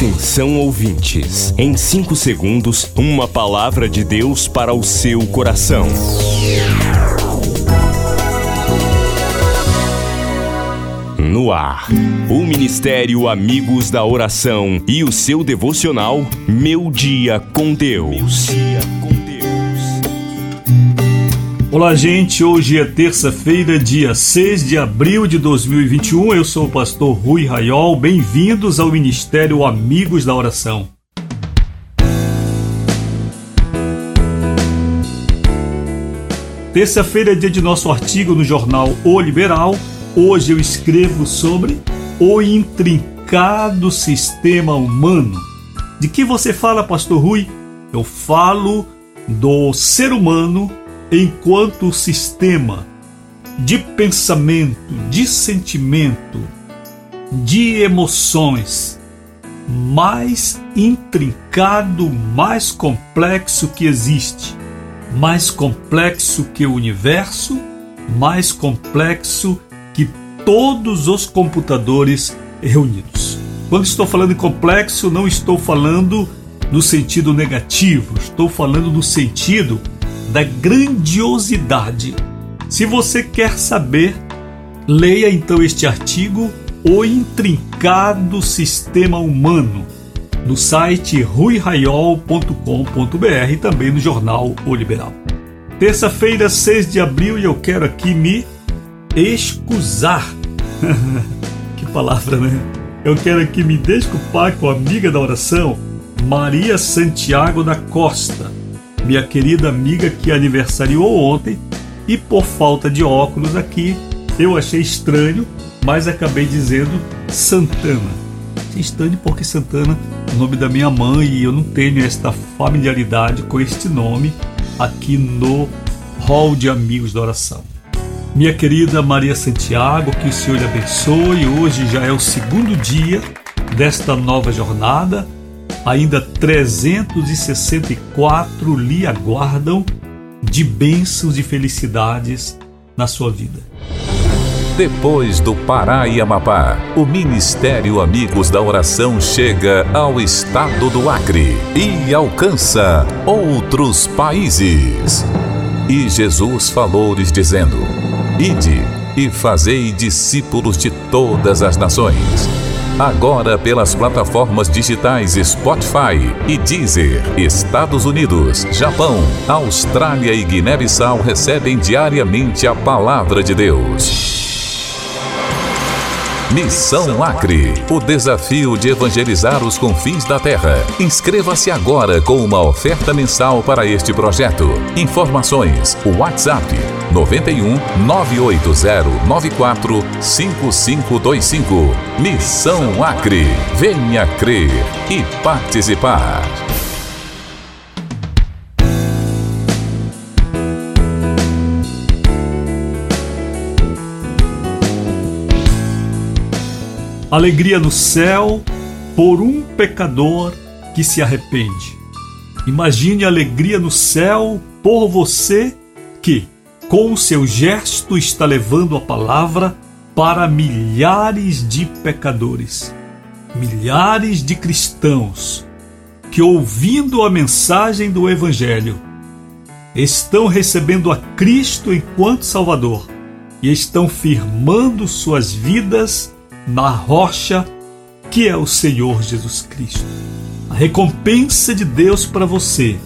Atenção ouvintes, em 5 segundos, uma palavra de Deus para o seu coração. No ar, o Ministério Amigos da Oração e o seu devocional Meu Dia com Deus. Olá, gente. Hoje é terça-feira, dia 6 de abril de 2021. Eu sou o pastor Rui Raiol. Bem-vindos ao Ministério Amigos da Oração. Terça-feira é dia de nosso artigo no jornal O Liberal. Hoje eu escrevo sobre o intrincado sistema humano. De que você fala, pastor Rui? Eu falo do ser humano enquanto sistema de pensamento, de sentimento, de emoções mais intrincado, mais complexo que existe, mais complexo que o universo, mais complexo que todos os computadores reunidos. Quando estou falando em complexo, não estou falando no sentido negativo, estou falando no sentido da grandiosidade. Se você quer saber, leia então este artigo O Intrincado Sistema Humano no site ruiraiol.com.br e também no jornal O Liberal. Terça-feira, 6 de abril, e eu quero aqui me excusar. que palavra, né? Eu quero aqui me desculpar com a amiga da oração, Maria Santiago da Costa minha querida amiga que aniversariou ontem e por falta de óculos aqui eu achei estranho, mas acabei dizendo Santana. Estranho porque Santana é o nome da minha mãe e eu não tenho esta familiaridade com este nome aqui no hall de amigos da oração. Minha querida Maria Santiago, que o Senhor lhe abençoe. Hoje já é o segundo dia desta nova jornada ainda 364 lhe aguardam de bênçãos e felicidades na sua vida. Depois do Pará e Amapá, o Ministério Amigos da Oração chega ao estado do Acre e alcança outros países. E Jesus falou-lhes dizendo: Ide e fazei discípulos de todas as nações Agora pelas plataformas digitais Spotify e Deezer, Estados Unidos, Japão, Austrália e Guiné-Bissau recebem diariamente a palavra de Deus. Missão Acre, o desafio de evangelizar os confins da terra. Inscreva-se agora com uma oferta mensal para este projeto. Informações: WhatsApp 91 980 94 5525. Missão Acre. Venha crer e participar. Alegria no céu por um pecador que se arrepende. Imagine alegria no céu por você que, com o seu gesto, está levando a palavra para milhares de pecadores, milhares de cristãos que, ouvindo a mensagem do Evangelho, estão recebendo a Cristo enquanto Salvador e estão firmando suas vidas na rocha que é o Senhor Jesus Cristo. A recompensa de Deus para você,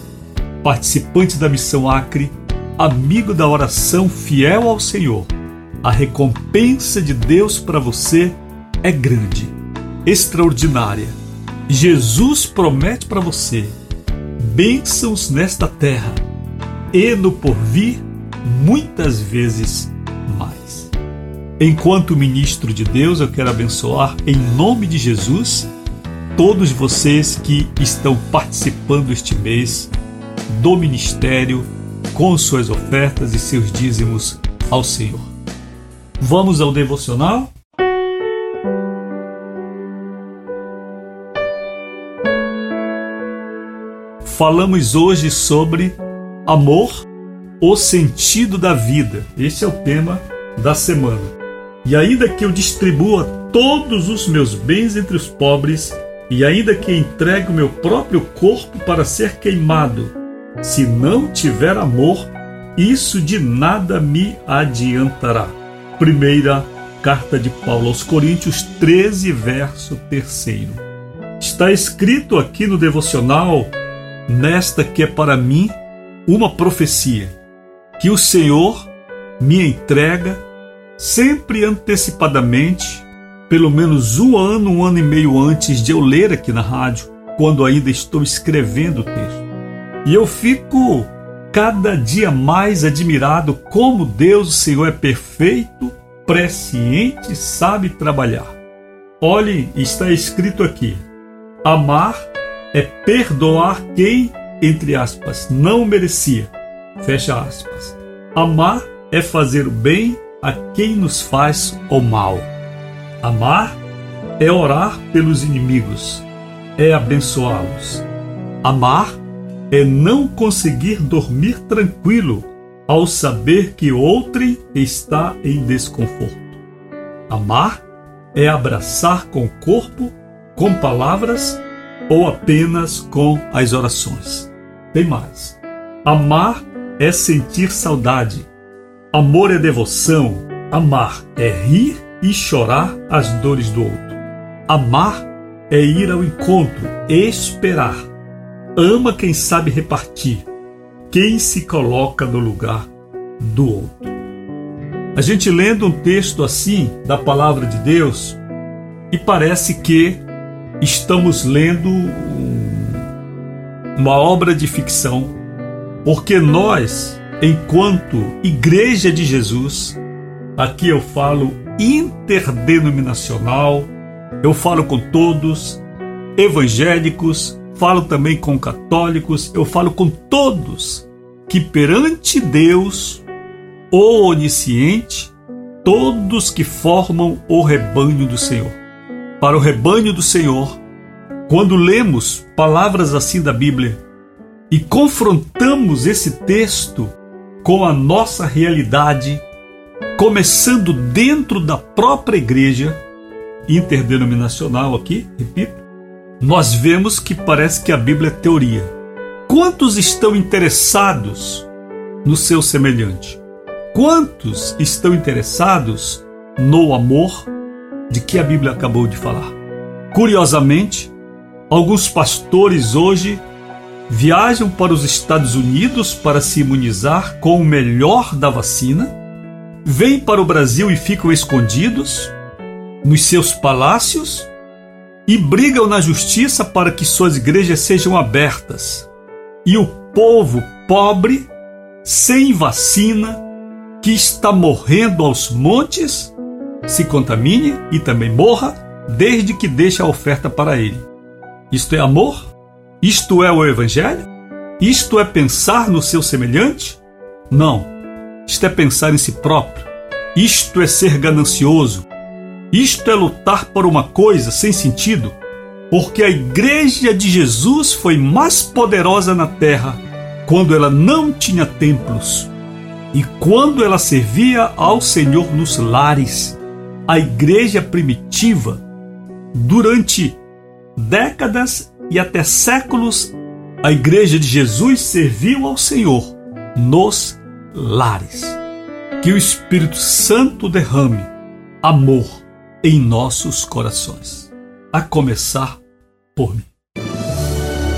participante da missão Acre, amigo da oração fiel ao Senhor. A recompensa de Deus para você é grande, extraordinária. Jesus promete para você bênçãos nesta terra e no porvir muitas vezes Enquanto ministro de Deus, eu quero abençoar em nome de Jesus todos vocês que estão participando este mês do ministério com suas ofertas e seus dízimos ao Senhor. Vamos ao devocional? Falamos hoje sobre amor, o sentido da vida. Esse é o tema da semana. E ainda que eu distribua todos os meus bens entre os pobres e ainda que entregue o meu próprio corpo para ser queimado, se não tiver amor, isso de nada me adiantará. Primeira carta de Paulo aos Coríntios 13, verso 3. Está escrito aqui no devocional, nesta que é para mim uma profecia, que o Senhor me entrega sempre antecipadamente pelo menos um ano, um ano e meio antes de eu ler aqui na rádio, quando ainda estou escrevendo o texto. E eu fico cada dia mais admirado como Deus, o Senhor, é perfeito, presciente sabe trabalhar. Olhe, está escrito aqui: amar é perdoar quem, entre aspas, não merecia. Fecha aspas. Amar é fazer o bem a quem nos faz o mal. Amar é orar pelos inimigos, é abençoá-los. Amar é não conseguir dormir tranquilo ao saber que outrem está em desconforto. Amar é abraçar com o corpo, com palavras ou apenas com as orações. Tem mais. Amar é sentir saudade. Amor é devoção. Amar é rir e chorar as dores do outro. Amar é ir ao encontro, esperar. Ama quem sabe repartir, quem se coloca no lugar do outro. A gente lendo um texto assim da palavra de Deus e parece que estamos lendo uma obra de ficção, porque nós, enquanto Igreja de Jesus, aqui eu falo interdenominacional. Eu falo com todos, evangélicos, falo também com católicos, eu falo com todos que perante Deus, o onisciente, todos que formam o rebanho do Senhor. Para o rebanho do Senhor, quando lemos palavras assim da Bíblia e confrontamos esse texto com a nossa realidade, começando dentro da própria igreja interdenominacional aqui, repito, nós vemos que parece que a Bíblia é teoria. Quantos estão interessados no seu semelhante? Quantos estão interessados no amor de que a Bíblia acabou de falar? Curiosamente, alguns pastores hoje viajam para os Estados Unidos para se imunizar com o melhor da vacina vêm para o Brasil e ficam escondidos nos seus palácios e brigam na justiça para que suas igrejas sejam abertas. E o povo pobre, sem vacina, que está morrendo aos montes, se contamine e também morra, desde que deixe a oferta para ele. Isto é amor? Isto é o Evangelho? Isto é pensar no seu semelhante? Não. Isto é pensar em si próprio. Isto é ser ganancioso. Isto é lutar por uma coisa sem sentido. Porque a igreja de Jesus foi mais poderosa na terra quando ela não tinha templos e quando ela servia ao Senhor nos lares. A igreja primitiva, durante décadas e até séculos, a igreja de Jesus serviu ao Senhor nos lares. Que o Espírito Santo derrame amor em nossos corações, a começar por mim.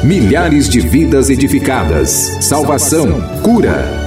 Milhares de vidas edificadas, salvação, cura.